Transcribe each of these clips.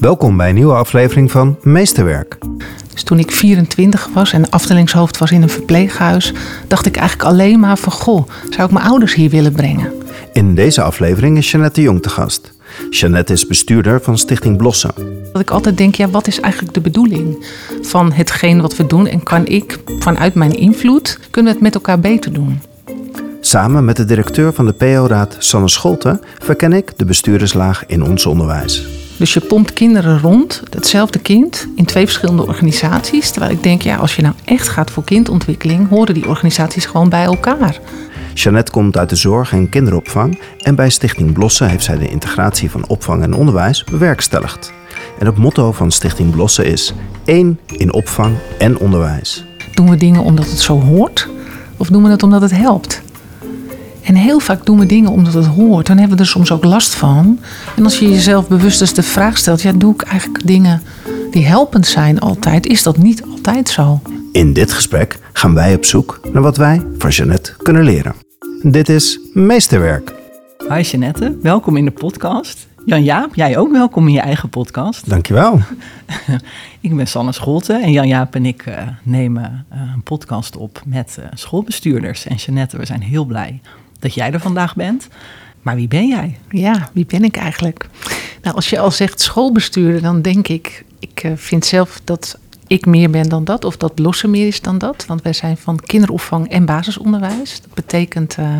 Welkom bij een nieuwe aflevering van Meesterwerk. Dus toen ik 24 was en afdelingshoofd was in een verpleeghuis, dacht ik eigenlijk alleen maar van goh, zou ik mijn ouders hier willen brengen? In deze aflevering is Jeannette Jong te gast. Jeannette is bestuurder van Stichting Blossen. Dat ik altijd denk, ja, wat is eigenlijk de bedoeling van hetgeen wat we doen? En kan ik vanuit mijn invloed, kunnen we het met elkaar beter doen? Samen met de directeur van de PO-raad, Sanne Scholte, verken ik de bestuurderslaag in ons onderwijs. Dus je pompt kinderen rond, hetzelfde kind, in twee verschillende organisaties. Terwijl ik denk, ja, als je nou echt gaat voor kindontwikkeling, horen die organisaties gewoon bij elkaar. Jeannette komt uit de zorg en kinderopvang en bij Stichting Blossen heeft zij de integratie van opvang en onderwijs bewerkstelligd. En het motto van Stichting Blossen is één in opvang en onderwijs. Doen we dingen omdat het zo hoort? Of doen we het omdat het helpt? En heel vaak doen we dingen omdat het hoort. Dan hebben we er soms ook last van. En als je jezelf bewust eens de vraag stelt: ja, doe ik eigenlijk dingen die helpend zijn altijd? Is dat niet altijd zo? In dit gesprek gaan wij op zoek naar wat wij van Jeannette kunnen leren. Dit is Meesterwerk. Hi Jeannette, welkom in de podcast. Jan-Jaap, jij ook welkom in je eigen podcast. Dankjewel. ik ben Sanne Scholte en Jan-Jaap en ik uh, nemen uh, een podcast op met uh, schoolbestuurders. En Jeannette, we zijn heel blij dat jij er vandaag bent. Maar wie ben jij? Ja, wie ben ik eigenlijk? Nou, als je al zegt schoolbestuurder, dan denk ik, ik uh, vind zelf dat ik meer ben dan dat, of dat Lossen meer is dan dat. Want wij zijn van kinderopvang en basisonderwijs. Dat betekent uh,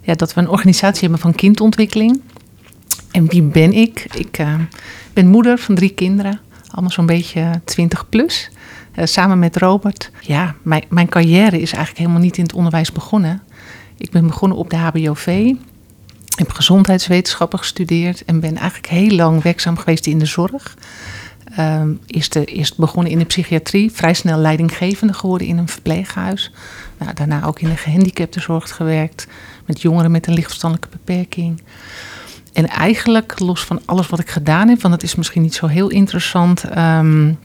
ja, dat we een organisatie hebben van kindontwikkeling. En wie ben ik? Ik uh, ben moeder van drie kinderen, allemaal zo'n beetje 20 plus. samen met Robert. Ja, mijn, mijn carrière is eigenlijk helemaal niet in het onderwijs begonnen. Ik ben begonnen op de HBOV. Heb gezondheidswetenschappen gestudeerd en ben eigenlijk heel lang werkzaam geweest in de zorg. Um, eerst, de, eerst begonnen in de psychiatrie, vrij snel leidinggevende geworden in een verpleeghuis. Nou, daarna ook in de gehandicaptenzorg gewerkt, met jongeren met een lichtverstandelijke beperking. En eigenlijk, los van alles wat ik gedaan heb, want het is misschien niet zo heel interessant, um,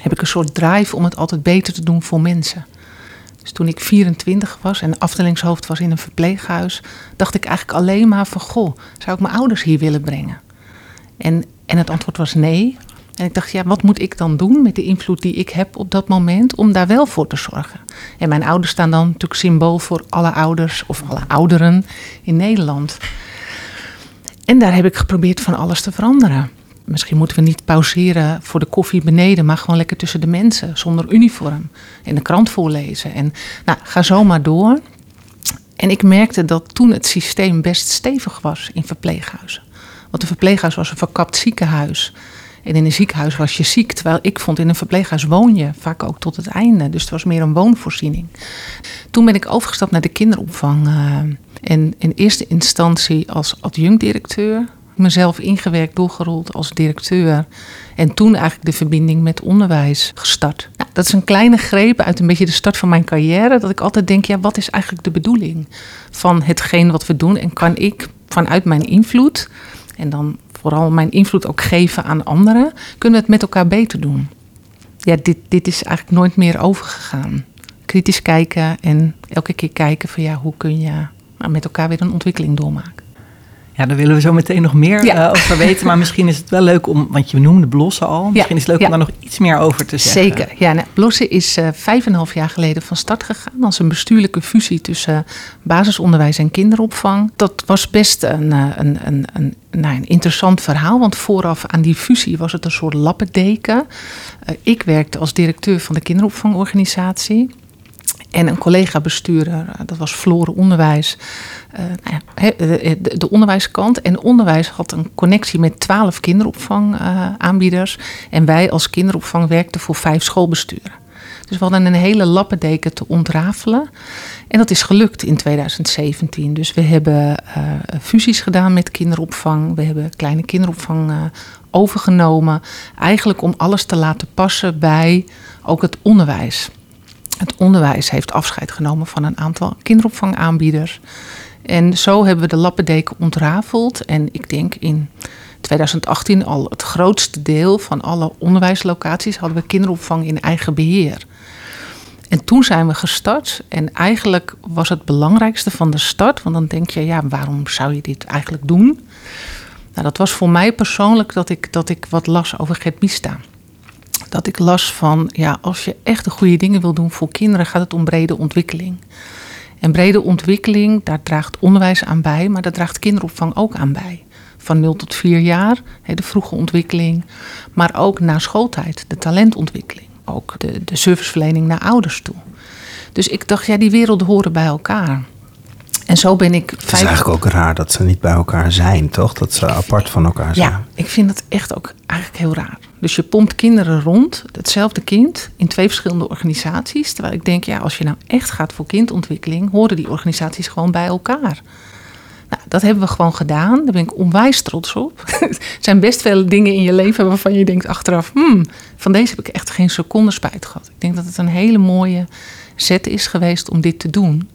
heb ik een soort drive om het altijd beter te doen voor mensen. Dus toen ik 24 was en afdelingshoofd was in een verpleeghuis, dacht ik eigenlijk alleen maar van goh, zou ik mijn ouders hier willen brengen? En, en het antwoord was nee. En ik dacht, ja, wat moet ik dan doen met de invloed die ik heb op dat moment om daar wel voor te zorgen? En mijn ouders staan dan natuurlijk symbool voor alle ouders of alle ouderen in Nederland. En daar heb ik geprobeerd van alles te veranderen misschien moeten we niet pauzeren voor de koffie beneden, maar gewoon lekker tussen de mensen, zonder uniform. En de krant voorlezen. En nou, ga zo maar door. En ik merkte dat toen het systeem best stevig was in verpleeghuizen. Want een verpleeghuis was een verkapt ziekenhuis. En in een ziekenhuis was je ziek. Terwijl ik vond in een verpleeghuis woon je vaak ook tot het einde. Dus het was meer een woonvoorziening. Toen ben ik overgestapt naar de kinderopvang. Uh, en in eerste instantie als adjunct-directeur mezelf ingewerkt, doorgerold als directeur. En toen eigenlijk de verbinding met onderwijs gestart. Nou, dat is een kleine greep uit een beetje de start van mijn carrière. Dat ik altijd denk, ja, wat is eigenlijk de bedoeling van hetgeen wat we doen? En kan ik vanuit mijn invloed, en dan vooral mijn invloed ook geven aan anderen, kunnen we het met elkaar beter doen? Ja, dit, dit is eigenlijk nooit meer overgegaan. Kritisch kijken en elke keer kijken van ja, hoe kun je met elkaar weer een ontwikkeling doormaken. Ja, daar willen we zo meteen nog meer ja. uh, over weten. Maar misschien is het wel leuk om, want je noemde Blossen al. Misschien ja. is het leuk ja. om daar nog iets meer over te zeggen. Zeker. Ja, nou, Blossen is uh, vijf en een half jaar geleden van start gegaan als een bestuurlijke fusie tussen uh, basisonderwijs en kinderopvang. Dat was best een, een, een, een, nou, een interessant verhaal. Want vooraf aan die fusie was het een soort lappendeken. ik werkte als directeur van de kinderopvangorganisatie. En een collega-bestuurder, dat was Floren Onderwijs, uh, de, de, onderwijskant. En onderwijs had een connectie met twaalf kinderopvangaanbieders. Uh, en wij als kinderopvang werkten voor vijf schoolbesturen. Dus we hadden een hele lappendeken te ontrafelen. En dat is gelukt in 2017. Dus we hebben fusies gedaan met kinderopvang. We hebben kleine kinderopvang overgenomen. Eigenlijk om alles te laten passen bij ook het onderwijs. Het onderwijs heeft afscheid genomen van een aantal kinderopvangaanbieders. En zo hebben we de lappendeken ontrafeld. En ik denk in 2018 al het grootste deel van alle onderwijslocaties hadden we kinderopvang in eigen beheer. En toen zijn we gestart. En eigenlijk was het belangrijkste van de start, want dan denk je, ja, waarom zou je dit eigenlijk doen? Nou, dat was voor mij persoonlijk dat ik, dat ik wat las over Gert Bista. Dat ik las van, ja, als je echt de goede dingen wil doen voor kinderen, gaat het om brede ontwikkeling. En brede ontwikkeling, daar draagt onderwijs aan bij, maar daar draagt kinderopvang ook aan bij. Van 0 tot 4 jaar, de vroege ontwikkeling, maar ook na schooltijd, de talentontwikkeling. Ook de, de serviceverlening naar ouders toe. Dus ik dacht, ja, die werelden horen bij elkaar. En zo ben ik. Het is eigenlijk ook raar dat ze niet bij elkaar zijn, toch? Dat ze apart van elkaar zijn. Ja, ik vind het echt ook eigenlijk heel raar. Dus je pompt kinderen rond, hetzelfde kind, in twee verschillende organisaties. Terwijl ik denk, ja, als je nou echt gaat voor kindontwikkeling, horen die organisaties gewoon bij elkaar. Nou, dat hebben we gewoon gedaan. Daar ben ik onwijs trots op. er zijn best veel dingen in je leven waarvan je denkt achteraf, hmm, van deze heb ik echt geen seconde spijt gehad. Ik denk dat het een hele mooie zet is geweest om dit te doen.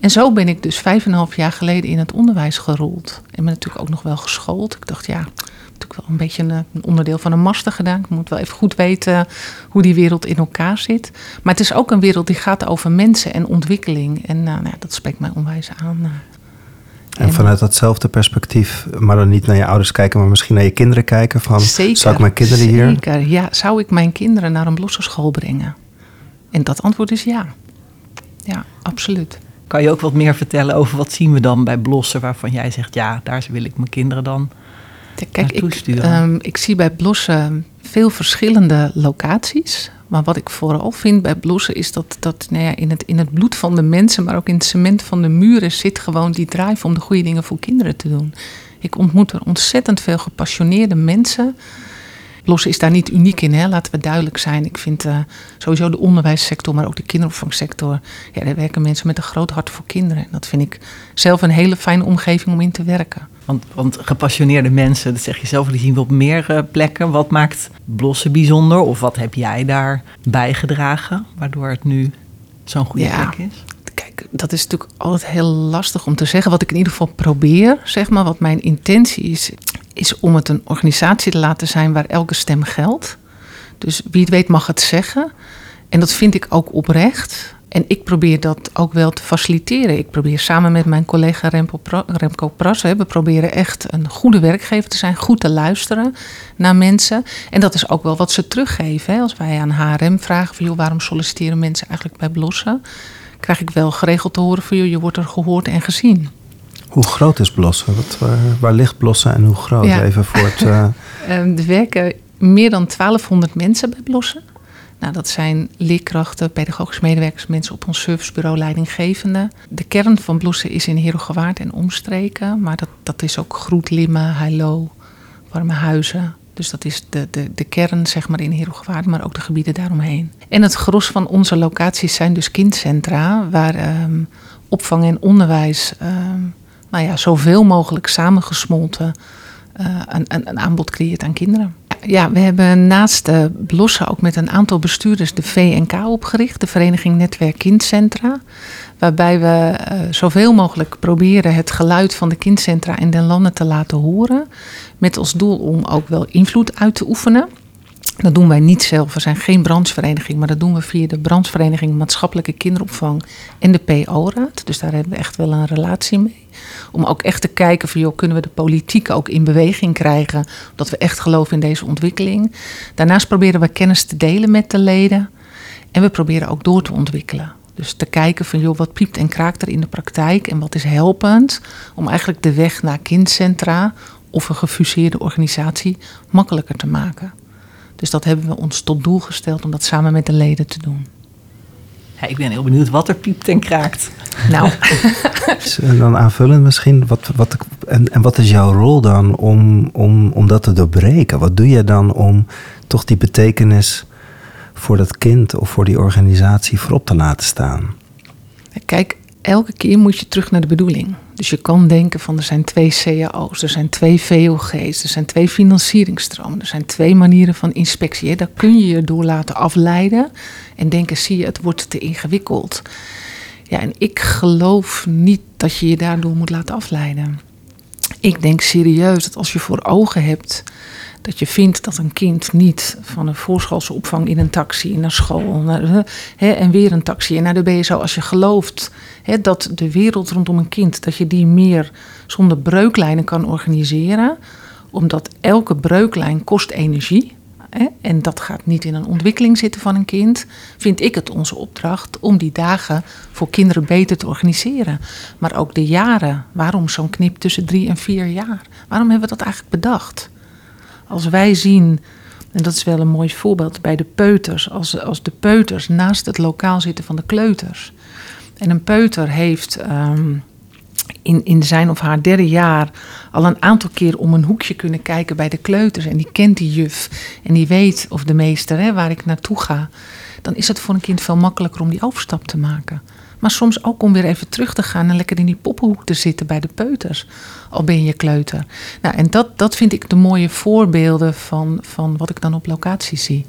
En zo ben ik dus vijf en een half jaar geleden in het onderwijs gerold. En ben natuurlijk ook nog wel geschoold. Ik dacht, ja, natuurlijk wel een beetje een, een, onderdeel van een master gedaan. Ik moet wel even goed weten hoe die wereld in elkaar zit. Maar het is ook een wereld die gaat over mensen en ontwikkeling. En uh, nou, dat spreekt mij onwijs aan. En vanuit datzelfde perspectief, maar dan niet naar je ouders kijken, maar misschien naar je kinderen kijken. Van, zeker, zou ik mijn kinderen hier... Zeker, ja. Zou ik mijn kinderen naar een blosse school brengen? En dat antwoord is ja. Ja, absoluut. Kan je ook wat meer vertellen over wat zien we dan bij Blossen waarvan jij zegt, ja, daar wil ik mijn kinderen dan Kijk, ik, um, ik zie bij Blossen veel verschillende locaties. Maar wat ik vooral vind bij Blossen is dat, dat nou ja, in, het, in het bloed van de mensen, maar ook in het cement van de muren zit gewoon die drive om de goede dingen voor kinderen te doen. Ik ontmoet er ontzettend veel gepassioneerde mensen Los is daar niet uniek in, hè? laten we duidelijk zijn. Ik vind uh, sowieso de onderwijssector, maar ook de kinderopvangsector. Ja, daar werken mensen met een groot hart voor kinderen. En dat vind ik zelf een hele fijne omgeving om in te werken. Want, want gepassioneerde mensen, dat zeg je zelf, die zien we op meer uh, plekken. Wat maakt Blossen bijzonder? Of wat heb jij daar bijgedragen, waardoor het nu zo'n goede ja. plek is? Kijk, dat is natuurlijk altijd heel lastig om te zeggen. Wat ik in ieder geval probeer, zeg maar, wat mijn intentie is, is om het een organisatie te laten zijn waar elke stem geldt. Dus wie het weet mag het zeggen. En dat vind ik ook oprecht. En ik probeer dat ook wel te faciliteren. Ik probeer samen met mijn collega Remco Pras, we proberen echt een goede werkgever te zijn, goed te luisteren naar mensen. En dat is ook wel wat ze teruggeven. Als wij aan HRM vragen van, joh, waarom solliciteren mensen eigenlijk bij Blossen, krijg ik wel geregeld te horen van, joh, je wordt er gehoord en gezien. Hoe groot is Blossen? Wat, waar, ligt Blossen en hoe groot? Even voor het. Uh... er werken meer dan 1200 mensen bij Blossen. Nou, dat zijn leerkrachten, pedagogische medewerkers, mensen op ons servicebureau, leidinggevende. De kern van Blossen is in Herogewaard en omstreken. Maar dat, dat is ook Groet, Limmen, Heilo, Warme Huizen. Dus dat is de, de, de kern zeg maar, in Herogewaard, maar ook de gebieden daaromheen. En het gros van onze locaties zijn dus kindcentra... waar um, opvang en onderwijs... Um, nou ja, zoveel mogelijk samengesmolten uh, een, een, een, aanbod creëert aan kinderen. Ja, we hebben naast de Blossen ook met een aantal bestuurders de VNK opgericht, de Vereniging Netwerk Kindcentra. Waarbij we uh, zoveel mogelijk proberen het geluid van de kindcentra in den landen te laten horen. Met als doel om ook wel invloed uit te oefenen. Dat doen wij niet zelf. We zijn geen branchevereniging, maar dat doen we via de branchevereniging Maatschappelijke Kinderopvang en de PO-raad. Dus daar hebben we echt wel een relatie mee. Om ook echt te kijken van, joh, kunnen we de politiek ook in beweging krijgen, omdat we echt geloven in deze ontwikkeling. Daarnaast proberen we kennis te delen met de leden en we proberen ook door te ontwikkelen. Dus te kijken van, joh, wat piept en kraakt er in de praktijk en wat is helpend om eigenlijk de weg naar kindcentra of een gefuseerde organisatie makkelijker te maken. Dus dat hebben we ons tot doel gesteld om dat samen met de leden te doen. Ja, ik ben heel benieuwd wat er piept en kraakt. Nou. dan aanvullend misschien, wat, wat, en, en wat is jouw rol dan om, om, om dat te doorbreken? Wat doe je dan om toch die betekenis voor dat kind of voor die organisatie voorop te laten staan? Kijk, elke keer moet je terug naar de bedoeling. Dus je kan denken van er zijn twee cao's, er zijn twee VOG's, er zijn twee financieringstromen, er zijn twee manieren van inspectie. Daar kun je je door laten afleiden en denken, zie je, het wordt te ingewikkeld. Ja, en ik geloof niet dat je je daardoor moet laten afleiden. Ik denk serieus dat als je voor ogen hebt dat je vindt dat een kind niet van een voorschoolse opvang in een taxi naar school hè, en weer een taxi en naar de BSO, als je gelooft hè, dat de wereld rondom een kind, dat je die meer zonder breuklijnen kan organiseren, Omdat elke breuklijn kost energie. Hè, en dat gaat niet in een ontwikkeling zitten van een kind. Vind ik het onze opdracht om die dagen voor kinderen beter te organiseren. Maar ook de jaren. Waarom zo'n knip tussen drie en vier jaar? Waarom hebben we dat eigenlijk bedacht? Als wij zien en dat is wel een mooi voorbeeld bij de peuters. Als, als de peuters naast het lokaal zitten van de kleuters. En een peuter heeft ehm, in, in zijn of haar derde jaar al een aantal keer om een hoekje kunnen kijken bij de kleuters. En die kent die juf en die weet, of de meester, hè, waar ik naartoe ga. Dan is het voor een kind veel makkelijker om die overstap te maken. Maar soms ook om weer even terug te gaan en lekker in die poppenhoek te zitten bij de peuters. Al ben je kleuter. Nou, en dat, dat vind ik de mooie voorbeelden van, van wat ik dan op locatie zie.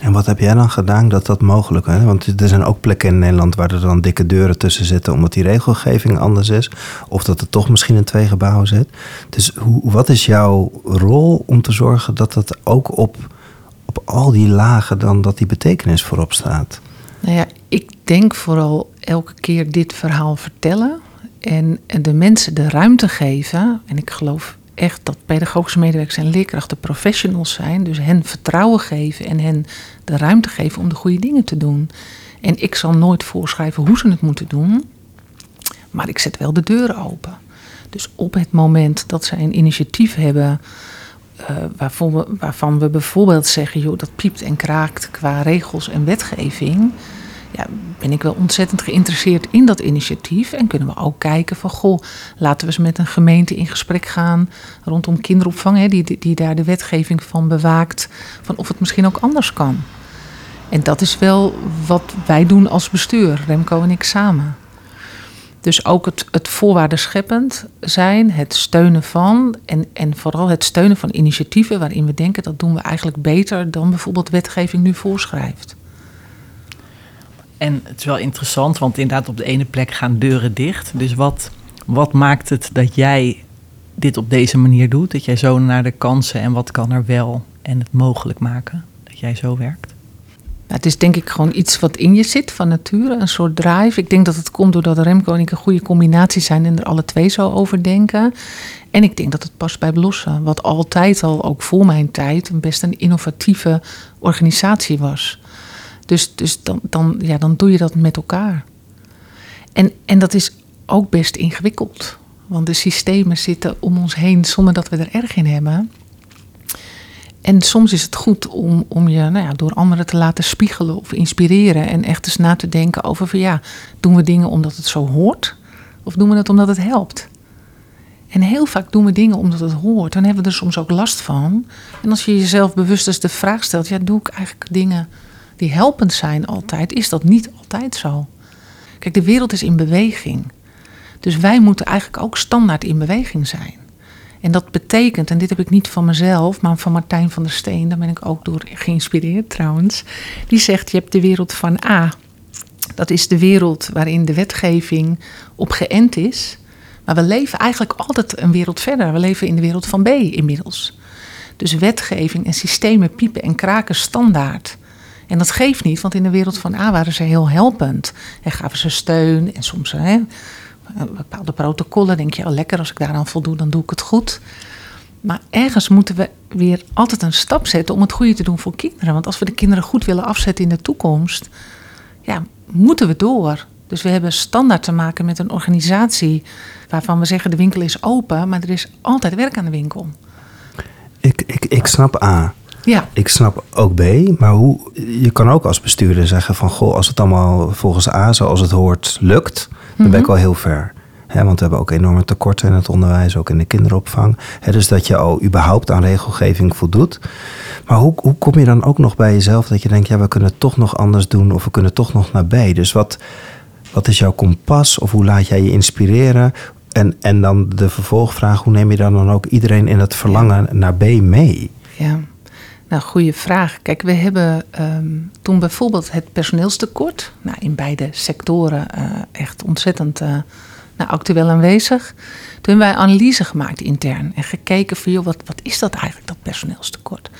En wat heb jij dan gedaan dat dat mogelijk is? Want er zijn ook plekken in Nederland waar er dan dikke deuren tussen zitten, omdat die regelgeving anders is. Of dat er toch misschien in twee gebouwen zit. Dus hoe, wat is jouw rol om te zorgen dat dat ook op, op al die lagen dan dat die betekenis voorop staat? Nou ja, ik denk vooral elke keer dit verhaal vertellen en de mensen de ruimte geven. En ik geloof echt dat pedagogische medewerkers en leerkrachten professionals zijn. Dus hen vertrouwen geven en hen de ruimte geven om de goede dingen te doen. En ik zal nooit voorschrijven hoe ze het moeten doen. Maar ik zet wel de deuren open. Dus op het moment dat zij een initiatief hebben. Uh, waarvan, we, waarvan we bijvoorbeeld zeggen, joh, dat piept en kraakt qua regels en wetgeving ja, ben ik wel ontzettend geïnteresseerd in dat initiatief. En kunnen we ook kijken van, goh, laten we eens met een gemeente in gesprek gaan rondom kinderopvang, hè, die, die daar de wetgeving van bewaakt, van of het misschien ook anders kan. En dat is wel wat wij doen als bestuur, Remco en ik samen. Dus ook het, het voorwaarden scheppend zijn, het steunen van en, en vooral het steunen van initiatieven waarin we denken dat doen we eigenlijk beter dan bijvoorbeeld wetgeving nu voorschrijft. En het is wel interessant, want inderdaad op de ene plek gaan deuren dicht. Dus wat, wat maakt het dat jij dit op deze manier doet? Dat jij zo naar de kansen en wat kan er wel en het mogelijk maken? Dat jij zo werkt? Nou, het is denk ik gewoon iets wat in je zit van nature, een soort drive. Ik denk dat het komt doordat Remco en ik een goede combinatie zijn en er alle twee zo over denken. En ik denk dat het past bij Blossen, wat altijd al, ook voor mijn tijd, een best een innovatieve organisatie was. Dus, dus dan, dan, ja, dan doe je dat met elkaar. En, en dat is ook best ingewikkeld. Want de systemen zitten om ons heen zonder dat we er erg in hebben. En soms is het goed om, om je nou ja, door anderen te laten spiegelen of inspireren. En echt eens na te denken over van ja, doen we dingen omdat het zo hoort? Of doen we het omdat het helpt? En heel vaak doen we dingen omdat het hoort. Dan hebben we er soms ook last van. En als je jezelf bewust eens de vraag stelt, ja, doe ik eigenlijk dingen die helpend zijn altijd, is dat niet altijd zo. Kijk, de wereld is in beweging. Dus wij moeten eigenlijk ook standaard in beweging zijn. En dat betekent, en dit heb ik niet van mezelf, maar van Martijn van der Steen, daar ben ik ook door geïnspireerd trouwens. Die zegt: Je hebt de wereld van A. Dat is de wereld waarin de wetgeving op geënt is. Maar we leven eigenlijk altijd een wereld verder. We leven in de wereld van B inmiddels. Dus wetgeving en systemen piepen en kraken standaard. En dat geeft niet, want in de wereld van A waren ze heel helpend. En gaven ze steun en soms hè, bepaalde protocollen. Denk je, oh lekker, als ik daaraan voldoe, dan doe ik het goed. Maar ergens moeten we weer altijd een stap zetten om het goede te doen voor kinderen. Want als we de kinderen goed willen afzetten in de toekomst, ja, moeten we door. Dus we hebben standaard te maken met een organisatie waarvan we zeggen de winkel is open, maar er is altijd werk aan de winkel. Ik, ik, ik snap A. Ja. Ik snap ook B, maar hoe, je kan ook als bestuurder zeggen van... goh, als het allemaal volgens A zoals het hoort lukt, dan ben ik mhm. al heel ver. want we hebben ook enorme tekorten in het onderwijs, ook in de kinderopvang. dus dat je al überhaupt aan regelgeving voldoet. Maar hoe, hoe kom je dan ook nog bij jezelf dat je denkt... ja, we kunnen het toch nog anders doen of we kunnen toch nog naar B. Dus wat, wat is jouw kompas of hoe laat jij je inspireren? En, en dan de vervolgvraag, hoe neem je dan, dan ook iedereen in het verlangen naar B mee? Ja. Nou, goede vraag. Kijk, we hebben ehm, toen bijvoorbeeld het personeelstekort, nou, in beide sectoren uh, echt ontzettend uh, nou, actueel aanwezig. Toen hebben wij analyse gemaakt intern en gekeken van, wat, wat is dat eigenlijk, dat personeelstekort?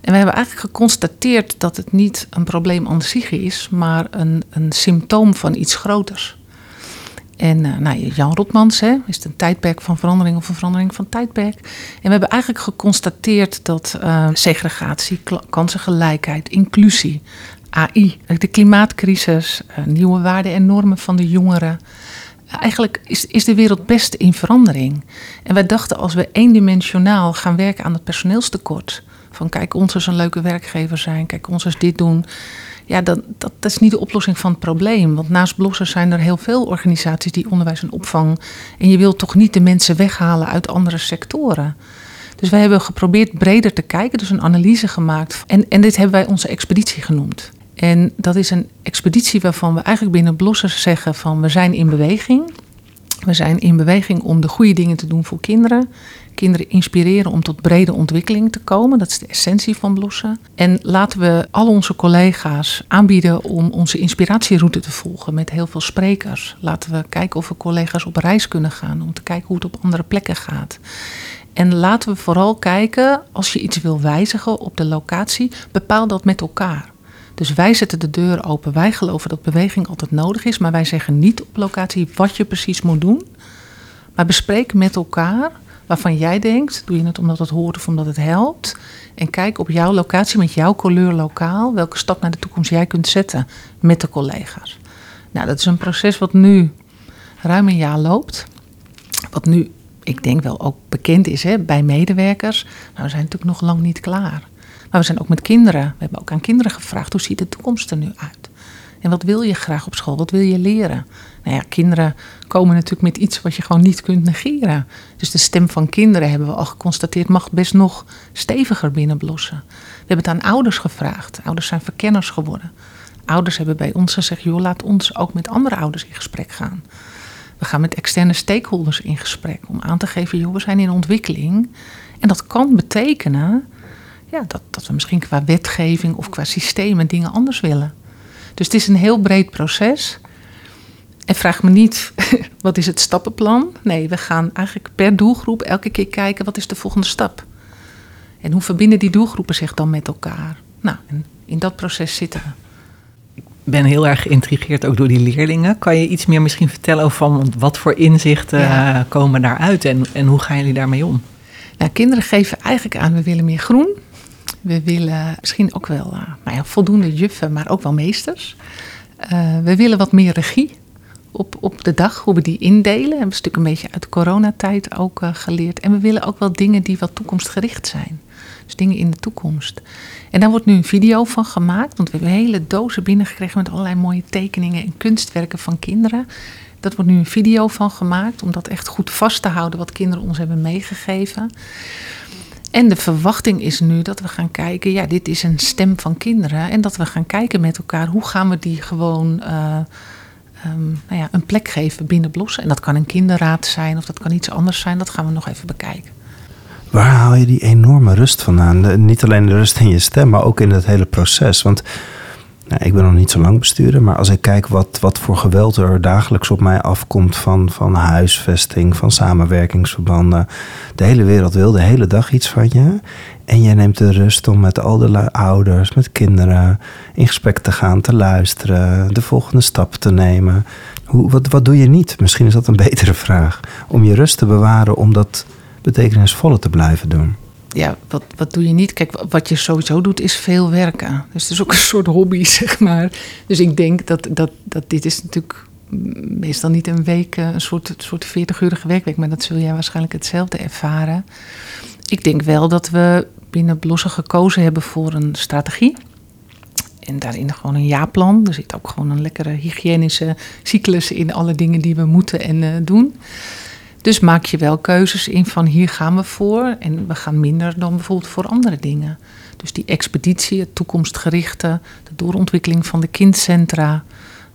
En we hebben eigenlijk geconstateerd dat het niet een probleem aan zich is, maar een, een symptoom van iets groters. En uh, nou, Jan Rotmans, hè, is het een tijdperk van verandering of een verandering van tijdperk? En we hebben eigenlijk geconstateerd dat uh, segregatie, kansengelijkheid, inclusie, AI, de klimaatcrisis, uh, nieuwe waarden en normen van de jongeren. Eigenlijk is, is de wereld best in verandering. En wij dachten als we eendimensionaal gaan werken aan het personeelstekort. Van kijk, ons eens een leuke werkgever zijn, kijk, ons eens dit doen ja, dat, dat, is niet de oplossing van het probleem. Want naast Blossen zijn er heel veel organisaties die onderwijs en opvang. En je wilt toch niet de mensen weghalen uit andere sectoren. Dus wij hebben geprobeerd breder te kijken, dus een analyse gemaakt. En, en dit hebben wij onze expeditie genoemd. En dat is een expeditie waarvan we eigenlijk binnen Blossen zeggen van we zijn in beweging. We zijn in beweging om de goede dingen te doen voor kinderen kinderen inspireren om tot brede ontwikkeling te komen. Dat is de essentie van Blossen. En laten we al onze collega's aanbieden om onze inspiratieroute te volgen met heel veel sprekers. Laten we kijken of we collega's op reis kunnen gaan om te kijken hoe het op andere plekken gaat. En laten we vooral kijken, als je iets wil wijzigen op de locatie, bepaal dat met elkaar. Dus wij zetten de deur open. Wij geloven dat beweging altijd nodig is, maar wij zeggen niet op locatie wat je precies moet doen. Maar bespreek met elkaar waarvan jij denkt, doe je het omdat het hoort of omdat het helpt. En kijk op jouw locatie met jouw kleur lokaal welke stap naar de toekomst jij kunt zetten met de collega's. Nou, dat is een proces wat nu ruim een jaar loopt. Wat nu, ik denk wel ook bekend is hè, bij medewerkers. Maar we zijn natuurlijk nog lang niet klaar. Maar we zijn ook met kinderen. We hebben ook aan kinderen gevraagd: hoe ziet de toekomst er nu uit? En wat wil je graag op school? Wat wil je leren? Nou ja, kinderen komen natuurlijk met iets wat je gewoon niet kunt negeren. Dus de stem van kinderen hebben we al geconstateerd mag best nog steviger binnenblossen. We hebben het aan ouders gevraagd. Ouders zijn verkenners geworden. Ouders hebben bij ons gezegd: joh, laat ons ook met andere ouders in gesprek gaan. We gaan met externe stakeholders in gesprek om aan te geven: joh, we zijn in ontwikkeling. En dat kan betekenen ja, dat, dat we misschien qua wetgeving of qua systemen dingen anders willen. Dus het is een heel breed proces. En vraag me niet, wat is het stappenplan? Nee, we gaan eigenlijk per doelgroep elke keer kijken, wat is de volgende stap? En hoe verbinden die doelgroepen zich dan met elkaar? Nou, en in dat proces zitten we. Ik ben heel erg geïntrigeerd ook door die leerlingen. Kan je iets meer misschien vertellen over van wat voor inzichten ja. komen daaruit en, en hoe gaan jullie daarmee om? Nou, kinderen geven eigenlijk aan, we willen meer groen. We willen misschien ook wel uh, nou ja, voldoende juffen, maar ook wel meesters. Uh, we willen wat meer regie op, op de dag, hoe we die indelen. We hebben een stuk een beetje uit de coronatijd ook uh, geleerd. En we willen ook wel dingen die wat toekomstgericht zijn. Dus dingen in de toekomst. En daar wordt nu een video van gemaakt. Want we hebben hele dozen binnengekregen met allerlei mooie tekeningen en kunstwerken van kinderen. Dat wordt nu een video van gemaakt om dat echt goed vast te houden wat kinderen ons hebben meegegeven. En de verwachting is nu dat we gaan kijken, ja, dit is een stem van kinderen. En dat we gaan kijken met elkaar, hoe gaan we die gewoon uh, um, nou ja, een plek geven binnen Blossen. En dat kan een kinderraad zijn of dat kan iets anders zijn, dat gaan we nog even bekijken. Waar haal je die enorme rust vandaan? Niet alleen de rust in je stem, maar ook in het hele proces. Want nou, ik ben nog niet zo lang bestuurder, maar als ik kijk wat, wat voor geweld er dagelijks op mij afkomt van, van huisvesting, van samenwerkingsverbanden. De hele wereld wil de hele dag iets van je. En jij neemt de rust om met al de ouders, met kinderen in gesprek te gaan, te luisteren, de volgende stap te nemen. Hoe, wat, wat doe je niet? Misschien is dat een betere vraag. Om je rust te bewaren, om dat betekenisvolle te blijven doen ja, wat, wat doe je niet? Kijk, wat je sowieso doet is veel werken. Dus het is ook een soort hobby, zeg maar. Dus ik denk dat, dat, dat dit is natuurlijk meestal niet een week, een soort, soort 40-urige werkweek. Maar dat zul jij waarschijnlijk hetzelfde ervaren. Ik denk wel dat we binnen Blossen gekozen hebben voor een strategie. En daarin gewoon een jaarplan. Er zit ook gewoon een lekkere hygiënische cyclus in alle dingen die we moeten en uh, doen. Dus maak je wel keuzes in van hier gaan we voor en we gaan minder dan bijvoorbeeld voor andere dingen. Dus die expeditie, het toekomstgerichte, de doorontwikkeling van de kindcentra,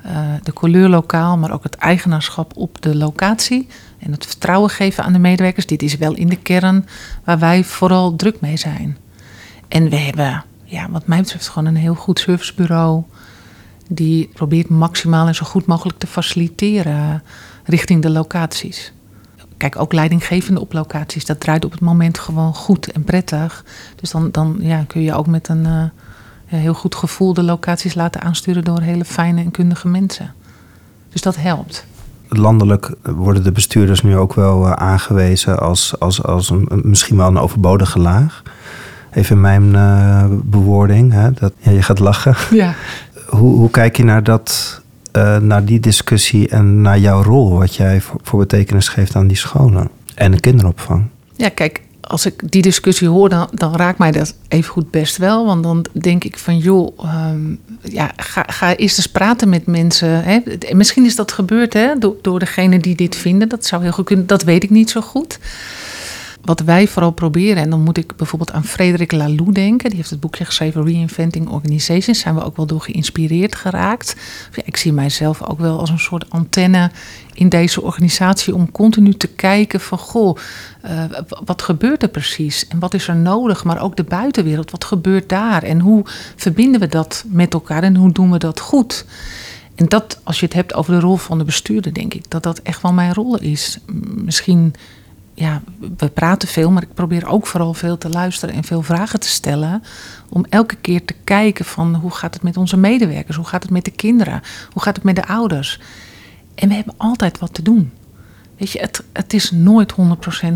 uh, de couleurlokaal, maar ook het eigenaarschap op de locatie en het vertrouwen geven aan de medewerkers. Dit is wel in de kern waar wij vooral druk mee zijn. En we hebben, ja, wat mij betreft, gewoon een heel goed servicebureau die probeert maximaal en zo goed mogelijk te faciliteren richting de locaties. Kijk, ook leidinggevende op locaties, dat draait op het moment gewoon goed en prettig. Dus dan, dan ja, kun je ook met een uh, heel goed gevoel de locaties laten aansturen door hele fijne en kundige mensen. Dus dat helpt. landelijk worden de bestuurders nu ook wel eh, aangewezen als, als, als een, misschien wel een overbodige laag. Even mijn uh, bewoording. Hè, dat, ja, je gaat lachen. Ja. Hoe, hoe kijk je naar, dat, uh, naar die discussie en naar jouw rol, wat jij voor, betekenis geeft aan die scholen en de kinderopvang? Ja, kijk, als ik die discussie hoor, dan, dan raakt mij dat even goed best wel. Want dan denk ik van, joh, um, ja, ga, ga eerst eens praten met mensen. Hè. Misschien is dat gebeurd hè, door, door degene die dit vinden. Dat zou heel goed kunnen, dat weet ik niet zo goed wat wij vooral proberen, en dan moet ik bijvoorbeeld aan Frederik Laloux denken. Die heeft het boekje geschreven Reinventing Organizations. Zijn we ook wel door geïnspireerd geraakt. Ja, ik zie mijzelf ook wel als een soort antenne in deze organisatie om continu te kijken van goh, uh, wat gebeurt er precies en wat is er nodig, maar ook de buitenwereld, wat gebeurt daar en hoe verbinden we dat met elkaar en hoe doen we dat goed? En dat, als je het hebt over de rol van de bestuurder, denk ik dat dat echt wel mijn rol is. Misschien ja, we praten veel, maar ik probeer ook vooral veel te luisteren en veel vragen te stellen. Om elke keer te kijken van hoe gaat het met onze medewerkers, hoe gaat het met de kinderen, hoe gaat het met de ouders. En we hebben altijd wat te doen. Weet je, het, het is nooit 100%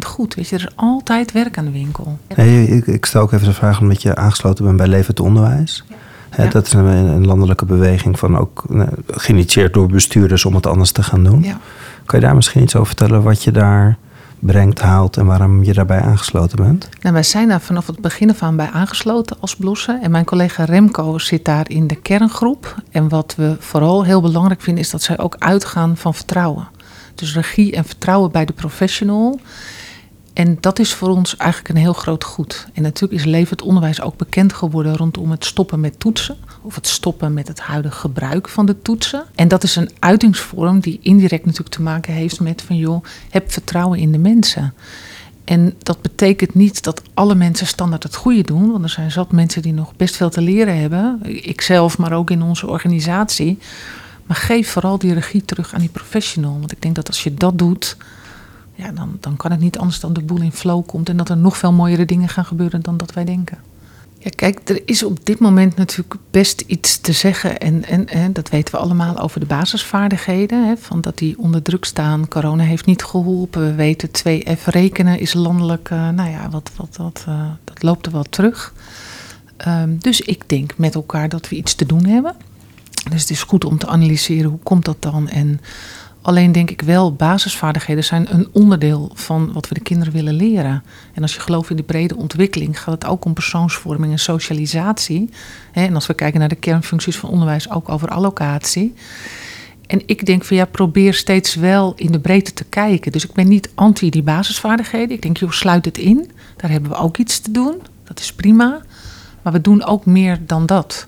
goed. Weet je, er is altijd werk aan de winkel. Hey, ik, ik, stel ook even de vraag omdat je aangesloten bent bij Levend Onderwijs. Ja. dat is een, een, landelijke beweging van ook nou, geïnitieerd door bestuurders om het anders te gaan doen. Ja. Kan je daar misschien iets over vertellen wat je daar brengt, haalt en waarom je daarbij aangesloten bent? Nou, wij zijn daar vanaf het begin af aan bij aangesloten als Blossen. En mijn collega Remco zit daar in de kerngroep. En wat we vooral heel belangrijk vinden is dat zij ook uitgaan van vertrouwen. Dus regie en vertrouwen bij de professional. En dat is voor ons eigenlijk een heel groot goed. En natuurlijk is levend onderwijs ook bekend geworden rondom het stoppen met toetsen. Of het stoppen met het huidige gebruik van de toetsen. En dat is een uitingsvorm die indirect natuurlijk te maken heeft met van joh, heb vertrouwen in de mensen. En dat betekent niet dat alle mensen standaard het goede doen. Want er zijn zat mensen die nog best veel te leren hebben. Ikzelf, maar ook in onze organisatie. Maar geef vooral die regie terug aan die professional. Want ik denk dat als je dat doet, ja, dan, dan kan het niet anders dan de boel in flow komt en dat er nog veel mooiere dingen gaan gebeuren dan dat wij denken. Ja, kijk, er is op dit moment natuurlijk best iets te zeggen. En, en, en dat weten we allemaal over de basisvaardigheden. Hè, van dat die onder druk staan. Corona heeft niet geholpen. We weten 2F rekenen is landelijk. Uh, nou ja, wat, wat, wat, uh, dat loopt er wel terug. Um, dus ik denk met elkaar dat we iets te doen hebben. Dus het is goed om te analyseren hoe komt dat dan en Alleen denk ik wel, basisvaardigheden zijn een onderdeel van wat we de kinderen willen leren. En als je gelooft in de brede ontwikkeling, gaat het ook om persoonsvorming en socialisatie. En als we kijken naar de kernfuncties van onderwijs, ook over allocatie. En ik denk van ja, probeer steeds wel in de breedte te kijken. Dus ik ben niet anti die basisvaardigheden. Ik denk, joh, sluit het in. Daar hebben we ook iets te doen. Dat is prima. Maar we doen ook meer dan dat.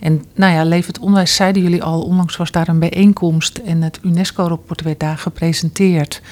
En nou ja, Levend Onderwijs zeiden jullie al, onlangs was daar een bijeenkomst en het UNESCO-rapport werd daar gepresenteerd.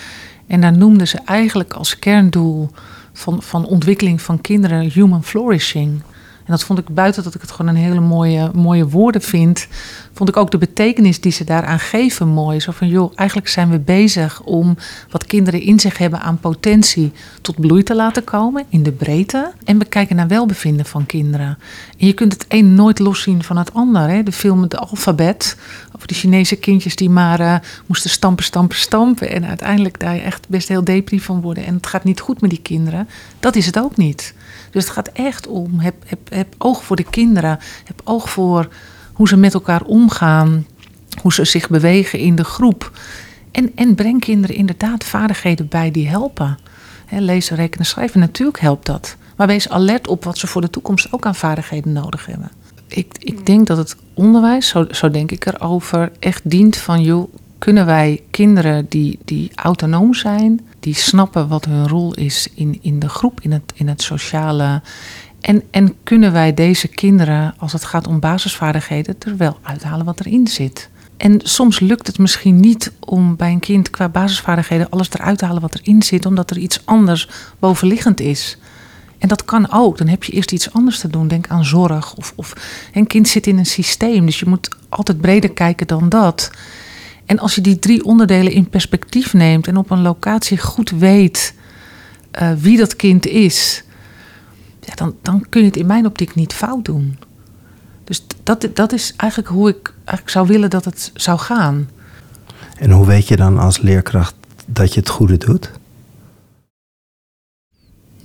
En daar noemden ze eigenlijk als kerndoel van, van ontwikkeling van kinderen human flourishing. En dat vond ik buiten dat ik het gewoon een hele mooie, mooie woorden vind. Vond ik ook de betekenis die ze daaraan geven mooi. Zo van joh, eigenlijk zijn we bezig om wat kinderen in zich hebben aan potentie tot bloei te laten komen in de breedte. En we kijken naar welbevinden van kinderen. En je kunt het een nooit loszien van het ander. Hè? De film Het Alfabet. Over die Chinese kindjes die maar uh, moesten stampen, stampen, stampen. En uiteindelijk daar echt best heel depri van worden. En het gaat niet goed met die kinderen. Dat is het ook niet. Dus het gaat echt om, heb, heb, heb oog voor de kinderen. Heb oog voor hoe ze met elkaar omgaan. Hoe ze zich bewegen in de groep. En, en breng kinderen inderdaad vaardigheden bij die helpen. He, lezen, rekenen, schrijven, natuurlijk helpt dat. Maar wees alert op wat ze voor de toekomst ook aan vaardigheden nodig hebben. Ik, ik denk dat het onderwijs, zo, zo denk ik erover, echt dient van... joh, kunnen wij kinderen die, die autonoom zijn, die snappen wat hun rol is in, in de groep, in het, in het sociale. En, en kunnen wij deze kinderen, als het gaat om basisvaardigheden, er wel uithalen wat erin zit. En soms lukt het misschien niet om bij een kind qua basisvaardigheden alles eruit te halen wat erin zit, omdat er iets anders bovenliggend is. En dat kan ook. Dan heb je eerst iets anders te doen. Denk aan zorg. Of, of een kind zit in een systeem. Dus je moet altijd breder kijken dan dat. En als je die drie onderdelen in perspectief neemt en op een locatie goed weet uh, wie dat kind is, ja, dan, dan kun je het in mijn optiek niet fout doen. Dus dat, dat is eigenlijk hoe ik eigenlijk zou willen dat het zou gaan. En hoe weet je dan als leerkracht dat je het goede doet?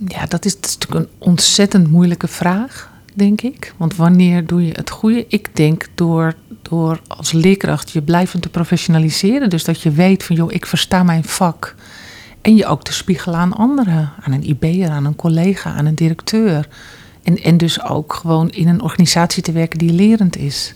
Ja, dat is, dat is natuurlijk een ontzettend moeilijke vraag, denk ik. Want wanneer doe je het goede? Ik denk door, door als leerkracht je blijvend te professionaliseren. Dus dat je weet van, joh, ik versta mijn vak. En je ook te spiegelen aan anderen. Aan een IB'er, aan een collega, aan een directeur. En, en dus ook gewoon in een organisatie te werken die lerend is.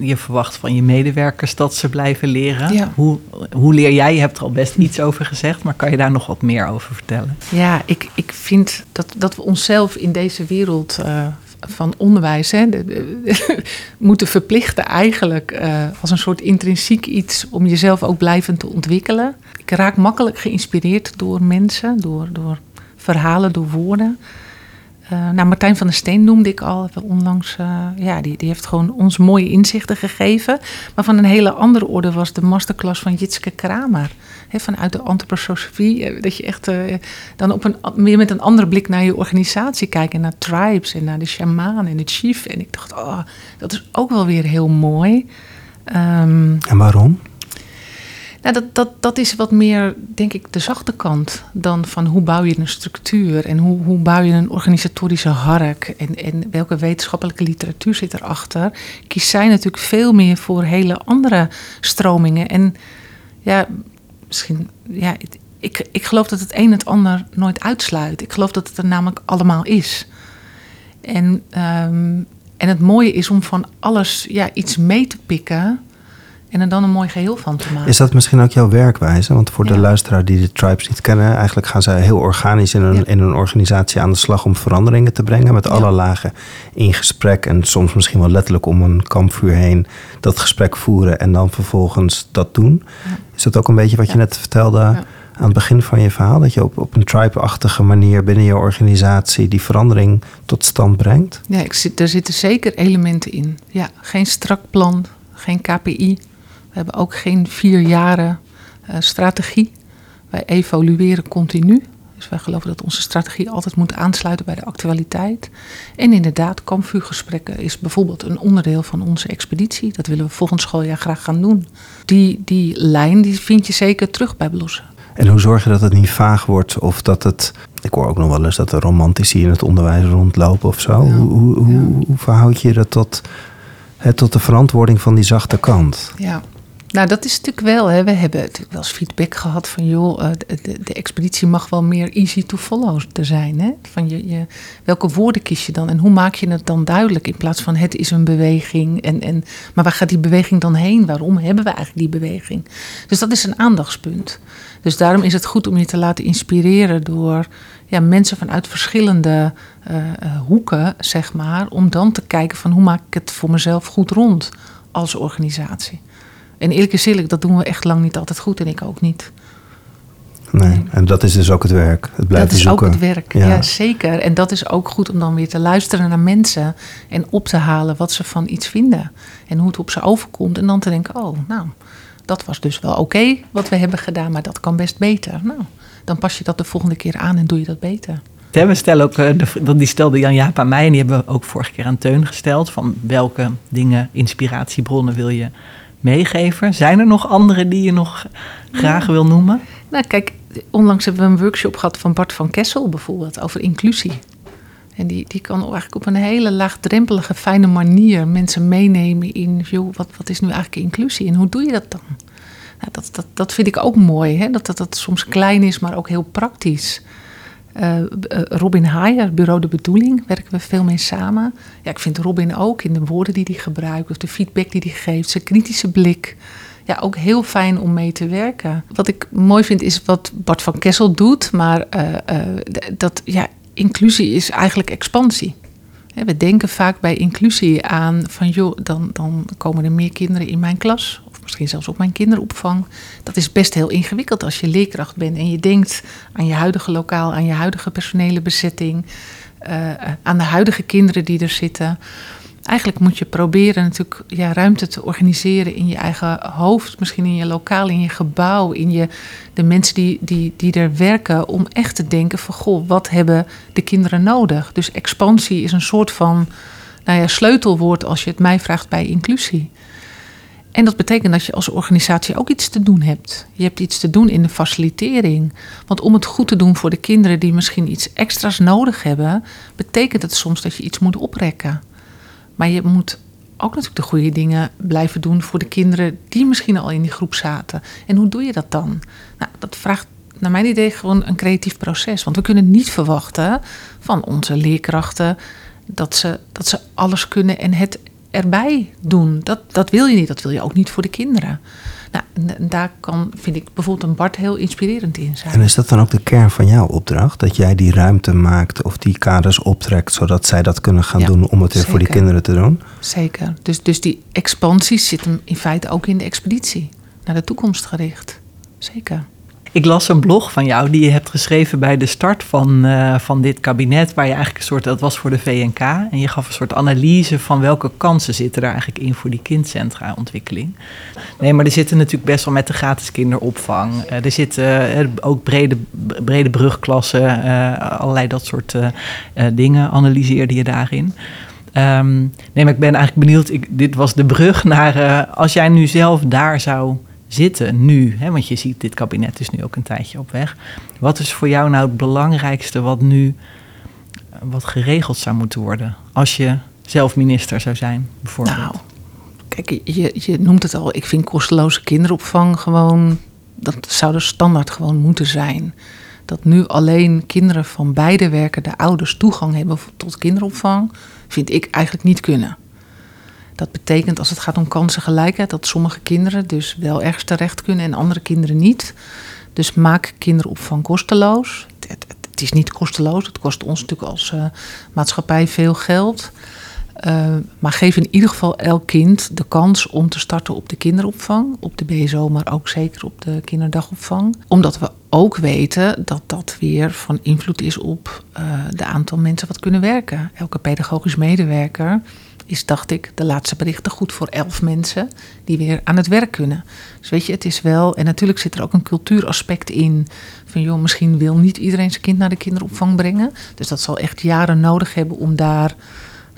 Je verwacht van je medewerkers dat ze blijven leren. Ja. Hoe, hoe leer jij? Je hebt er al best iets over gezegd, maar kan je daar nog wat meer over vertellen? Ja, ik, ik vind dat, dat we onszelf in deze wereld eh, van onderwijs hè, moeten verplichten eigenlijk eh, als een soort intrinsiek iets om jezelf ook blijvend te ontwikkelen. Ik raak makkelijk geïnspireerd door mensen, door, door verhalen, door woorden. Nou, Martijn van der Steen noemde ik al onlangs. eh, ja, die, die heeft gewoon ons mooie inzichten gegeven. Maar van een hele andere orde was de masterclass van Jitske Kramer. Vanuit de antroposofie. eh, dat je echt eh, dan op een, meer met een andere blik naar je organisatie kijkt. En naar tribes en naar de shaman en de chief. En ik dacht, oh, dat is ook wel weer heel mooi. Ehm, En waarom? nou, dat, dat, dat is wat meer, denk ik, de zachte kant dan van hoe bouw je een structuur en hoe, hoe bouw je een organisatorische hark en, en welke wetenschappelijke literatuur zit erachter. Kiest zij natuurlijk veel meer voor hele andere stromingen. En ja, misschien, ja, ik, ik geloof dat het een het ander nooit uitsluit. Ik geloof dat het er namelijk allemaal is. En, ehm, en het mooie is om van alles ja, iets mee te pikken en er dan een mooi geheel van te maken. Is dat misschien ook jouw werkwijze? Want voor de luisteraar die de tribes niet kennen, eigenlijk gaan zij heel organisch in een, Ja. in een organisatie aan de slag om veranderingen te brengen. Met alle lagen in gesprek en soms misschien wel letterlijk om een kampvuur heen dat gesprek voeren en dan vervolgens dat doen. Is dat ook een beetje wat je net vertelde aan het begin van je verhaal? Dat je op, op een tribe-achtige manier binnen je organisatie die verandering tot stand brengt? Ja, ik zit, er zitten zeker elementen in. Ja, geen strak plan, geen KPI. We hebben ook geen vier jaren eh, strategie. Wij evolueren continu. Dus wij geloven dat onze strategie altijd moet aansluiten bij de actualiteit. En inderdaad, kampvuurgesprekken is bijvoorbeeld een onderdeel van onze expeditie. Dat willen we volgend schooljaar graag gaan doen. Die, die lijn die vind je zeker terug bij Blossen. En hoe zorg je dat het niet vaag wordt of dat het. Ik hoor ook nog wel eens dat er romantici in het onderwijs rondlopen of zo. Ja. Hoe, hoe, hoe, Ja. hoe verhoud je dat tot, hè, tot de verantwoording van die zachte kant? Ja, nou dat is natuurlijk wel. Hè. We hebben natuurlijk wel eens feedback gehad van joh, eh, de, de, expeditie mag wel meer easy to follow te zijn. Hè? Van je, je, welke woorden kies je dan en hoe maak je het dan duidelijk in plaats van het is een beweging. En, en, maar waar gaat die beweging dan heen? Waarom hebben we eigenlijk die beweging? Dus dat is een aandachtspunt. Dus daarom is het goed om je te laten inspireren door ja, mensen vanuit verschillende eh, eh, hoeken, zeg maar, om dan te kijken van hoe maak ik het voor mezelf goed rond als organisatie. En eerlijk is eerlijk, dat doen we echt lang niet altijd goed en ik ook niet. Nee. En dat is dus ook het werk. Het blijven dat is zoeken. ook het werk, Ja. ja. zeker. En dat is ook goed om dan weer te luisteren naar mensen en op te halen wat ze van iets vinden. En hoe het op ze overkomt. En dan te denken, oh, nou, dat was dus wel oké wat we hebben gedaan, maar dat kan best beter. Nou, dan pas je dat de volgende keer aan en doe je dat beter. We stellen ook, eh, die stelde Jan Jaap aan mij en die hebben we ook vorige keer aan Teun gesteld. Van welke dingen, inspiratiebronnen wil je meegeven? Zijn er nog andere die je nog graag wil noemen? Nou, kijk, onlangs hebben we een workshop gehad van Bart van Kessel bijvoorbeeld over inclusie. En die, die kan eigenlijk op een hele laagdrempelige, fijne manier mensen meenemen in, joh, wat, wat is nu eigenlijk inclusie en hoe doe je dat dan? Nou, dat, dat, dat vind ik ook mooi, hè? Dat, dat dat soms klein is, maar ook heel praktisch. Eh, eh, Robin Haier, Bureau de Bedoeling, werken we veel mee samen. Ja, ik vind Robin ook in de woorden die hij gebruikt, of de feedback die hij geeft, zijn kritische blik. Ja, ook heel fijn om mee te werken. Wat ik mooi vind is wat Bart van Kessel doet, maar eh, dat ja, inclusie is eigenlijk expansie. We denken vaak bij inclusie aan van joh, dan, dan komen er meer kinderen in mijn klas. Misschien zelfs op mijn kinderopvang. Dat is best heel ingewikkeld als je leerkracht bent en je denkt aan je huidige lokaal, aan je huidige personele bezetting, eh, aan de huidige kinderen die er zitten. Eigenlijk moet je proberen natuurlijk ja, ruimte te organiseren in je eigen hoofd, misschien in je lokaal, in je gebouw, in je, de mensen die, die, die er werken, om echt te denken van goh, wat hebben de kinderen nodig? Dus expansie is een soort van nou ja, sleutelwoord als je het mij vraagt bij inclusie. En dat betekent dat je als organisatie ook iets te doen hebt. Je hebt iets te doen in de facilitering. Want om het goed te doen voor de kinderen die misschien iets extra's nodig hebben, betekent het soms dat je iets moet oprekken. Maar je moet ook natuurlijk de goede dingen blijven doen voor de kinderen die misschien al in die groep zaten. En hoe doe je dat dan? Nou, dat vraagt naar mijn idee gewoon een creatief proces. Want we kunnen niet verwachten van onze leerkrachten dat ze, dat ze alles kunnen en het erbij doen. Dat, dat wil je niet. Dat wil je ook niet voor de kinderen. Nou, en daar kan, vind ik bijvoorbeeld een Bart heel inspirerend in zijn. En is dat dan ook de kern van jouw opdracht? Dat jij die ruimte maakt of die kaders optrekt, zodat zij dat kunnen gaan Ja, doen om het weer voor die kinderen te doen? Zeker. Dus, dus die expansie zit hem in feite ook in de expeditie. Naar de toekomst gericht. Zeker. Ik las een blog van jou die je hebt geschreven bij de start van, eh, van dit kabinet. Waar je eigenlijk een soort, dat was voor de VNK. En je gaf een soort analyse van welke kansen zitten er eigenlijk in voor die kindcentra ontwikkeling. Nee, maar er zitten natuurlijk best wel met de gratis kinderopvang. Eh, er zitten eh, ook brede, brede brugklassen, allerlei dat soort dingen analyseerde je daarin. Ehm, nee, maar ik ben eigenlijk benieuwd. Ik, dit was de brug naar. als jij nu zelf daar zou zitten, nu, hè, want je ziet, dit kabinet is nu ook een tijdje op weg. Wat is voor jou nou het belangrijkste wat nu wat geregeld zou moeten worden? Als je zelf minister zou zijn, bijvoorbeeld. Nou, kijk, je, je noemt het al. Ik vind kosteloze kinderopvang gewoon. Dat zou de standaard gewoon moeten zijn. Dat nu alleen kinderen van beide werkende ouders toegang hebben tot kinderopvang, vind ik eigenlijk niet kunnen. Dat betekent als het gaat om kansengelijkheid dat sommige kinderen dus wel ergens terecht kunnen en andere kinderen niet. Dus maak kinderopvang kosteloos. Het, het- het is niet kosteloos, het kost ons natuurlijk als eh, maatschappij veel geld. Uh, maar geef in ieder geval elk kind de kans om te starten op de kinderopvang, op de BSO, maar ook zeker op de kinderdagopvang. Omdat we ook weten dat dat weer van invloed is op uh, de aantal mensen wat kunnen werken. Elke pedagogisch medewerker is, dacht ik, de laatste berichten goed voor elf mensen die weer aan het werk kunnen. Dus weet je, het is wel, en natuurlijk zit er ook een cultuuraspect in. Van joh, misschien wil niet iedereen zijn kind naar de kinderopvang brengen. Dus dat zal echt jaren nodig hebben om daar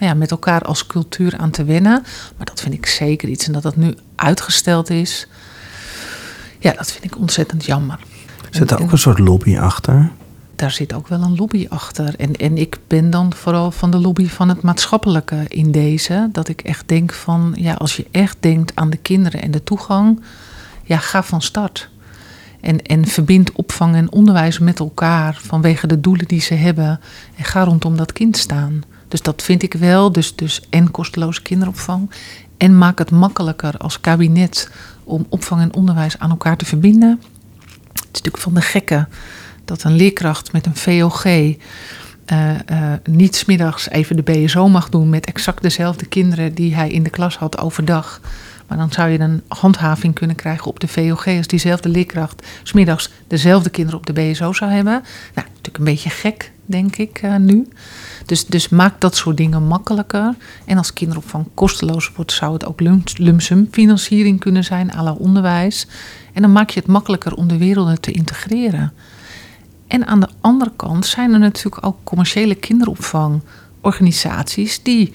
nou ja, met elkaar als cultuur aan te wennen. Maar dat vind ik zeker iets. En dat dat nu uitgesteld is, ja, dat vind ik ontzettend jammer. Zit daar ook een soort lobby achter? Daar zit ook wel een lobby achter. En, en ik ben dan vooral van de lobby van het maatschappelijke in deze. Dat ik echt denk van, ja, als je echt denkt aan de kinderen en de toegang, ja, ga van start. En, en verbind opvang en onderwijs met elkaar vanwege de doelen die ze hebben. En ga rondom dat kind staan. Dus dat vind ik wel. Dus, dus en kosteloze kinderopvang. En maak het makkelijker als kabinet om opvang en onderwijs aan elkaar te verbinden. Het is natuurlijk van de gekken dat een leerkracht met een VOG uh, uh, niet smiddags even de BSO mag doen met exact dezelfde kinderen die hij in de klas had overdag. Maar dan zou je een handhaving kunnen krijgen op de VOG als diezelfde leerkracht smiddags dezelfde kinderen op de BSO zou hebben. Nou, natuurlijk een beetje gek, denk ik uh, nu. Dus, dus maak dat soort dingen makkelijker. En als kinderopvang kosteloos wordt, zou het ook lumsum financiering kunnen zijn, à la onderwijs. En dan maak je het makkelijker om de werelden te integreren. En aan de andere kant zijn er natuurlijk ook commerciële kinderopvangorganisaties die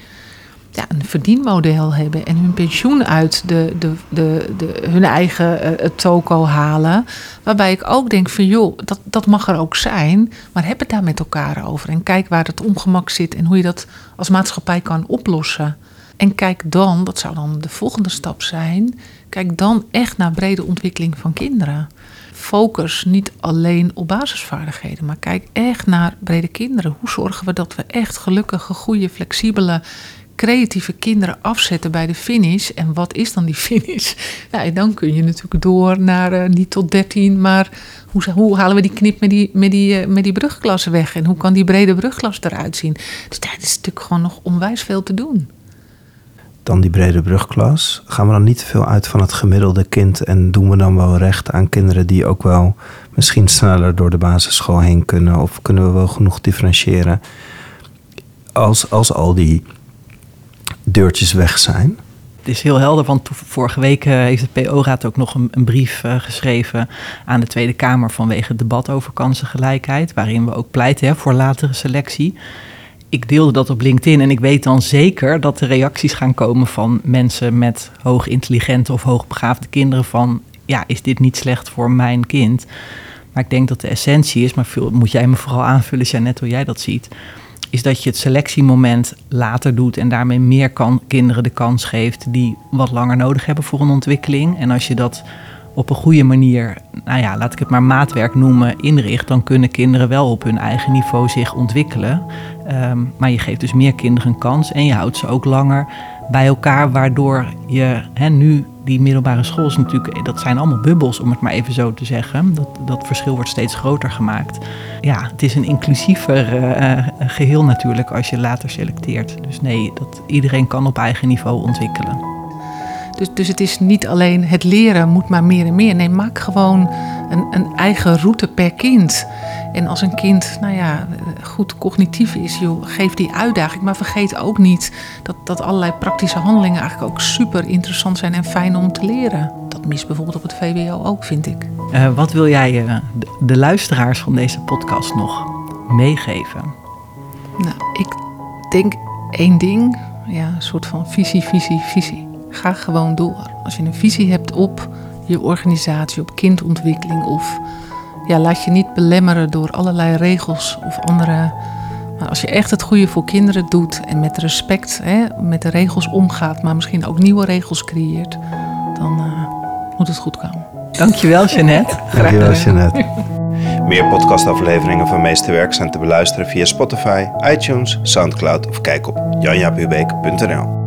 ja, een verdienmodel hebben en hun pensioen uit de, de, de, de, hun eigen uh, toko halen. Waarbij ik ook denk van joh, dat, dat mag er ook zijn, maar heb het daar met elkaar over. En kijk waar het ongemak zit en hoe je dat als maatschappij kan oplossen. En kijk dan, dat zou dan de volgende stap zijn, kijk dan echt naar brede ontwikkeling van kinderen. Focus niet alleen op basisvaardigheden, maar kijk echt naar brede kinderen. Hoe zorgen we dat we echt gelukkige, goede, flexibele, creatieve kinderen afzetten bij de finish. En wat is dan die finish? Nou, dan kun je natuurlijk door naar uh, niet tot 13, maar hoe, hoe, halen we die knip met die, met, die, uh, met die brugklasse weg? En hoe kan die brede brugklas eruit zien? Dus daar is natuurlijk gewoon nog onwijs veel te doen. Dan die brede brugklas. Gaan we dan niet te veel uit van het gemiddelde kind en doen we dan wel recht aan kinderen die ook wel misschien sneller door de basisschool heen kunnen? Of kunnen we wel genoeg differentiëren? Als, als al die deurtjes weg zijn? Het is heel helder, want vorige week uh, heeft de PO-raad ook nog een, een brief uh, geschreven aan de Tweede Kamer vanwege het debat over kansengelijkheid, waarin we ook pleiten hè, voor latere selectie. ik deelde dat op LinkedIn en ik weet dan zeker dat er reacties gaan komen van mensen met hoog intelligente of hoogbegaafde kinderen van ja, is dit niet slecht voor mijn kind? Maar ik denk dat de essentie is, maar veel, moet jij me vooral aanvullen, Janet, hoe jij dat ziet, is dat je het selectiemoment later doet en daarmee meer kan, kinderen de kans geeft die wat langer nodig hebben voor een ontwikkeling. En als je dat op een goede manier, nou ja, laat ik het maar maatwerk noemen, inricht, dan kunnen kinderen wel op hun eigen niveau zich ontwikkelen. Ehm, maar je geeft dus meer kinderen een kans en je houdt ze ook langer bij elkaar, waardoor je hè, nu die middelbare school is natuurlijk, dat zijn allemaal bubbels, om het maar even zo te zeggen. Dat, dat verschil wordt steeds groter gemaakt. Ja, het is een inclusiever uh, geheel natuurlijk als je later selecteert. Dus nee, dat iedereen kan op eigen niveau ontwikkelen. Dus, dus het is niet alleen het leren moet maar meer en meer. Nee, maak gewoon een, een eigen route per kind. En als een kind, nou ja, goed cognitief is, joh, geef die uitdaging. Maar vergeet ook niet dat, dat allerlei praktische handelingen eigenlijk ook super interessant zijn en fijn om te leren. Dat mist bijvoorbeeld op het VWO ook, vind ik. Uh, wat wil jij uh, de, de luisteraars van deze podcast nog meegeven? Nou, ik denk één ding. Ja, een soort van visie, visie, visie. Ga gewoon door. Als je een visie hebt op je organisatie, op kindontwikkeling of ja, laat je niet belemmeren door allerlei regels of andere. Maar als je echt het goede voor kinderen doet en met respect hè, met de regels omgaat, maar misschien ook nieuwe regels creëert, dan uh, moet het goed komen. Dankjewel, Jeannette. Dankjewel, Jeannette. Meer podcastafleveringen van Meesterwerk zijn te beluisteren via Spotify, iTunes, Soundcloud of kijk op janjapubeek.nl.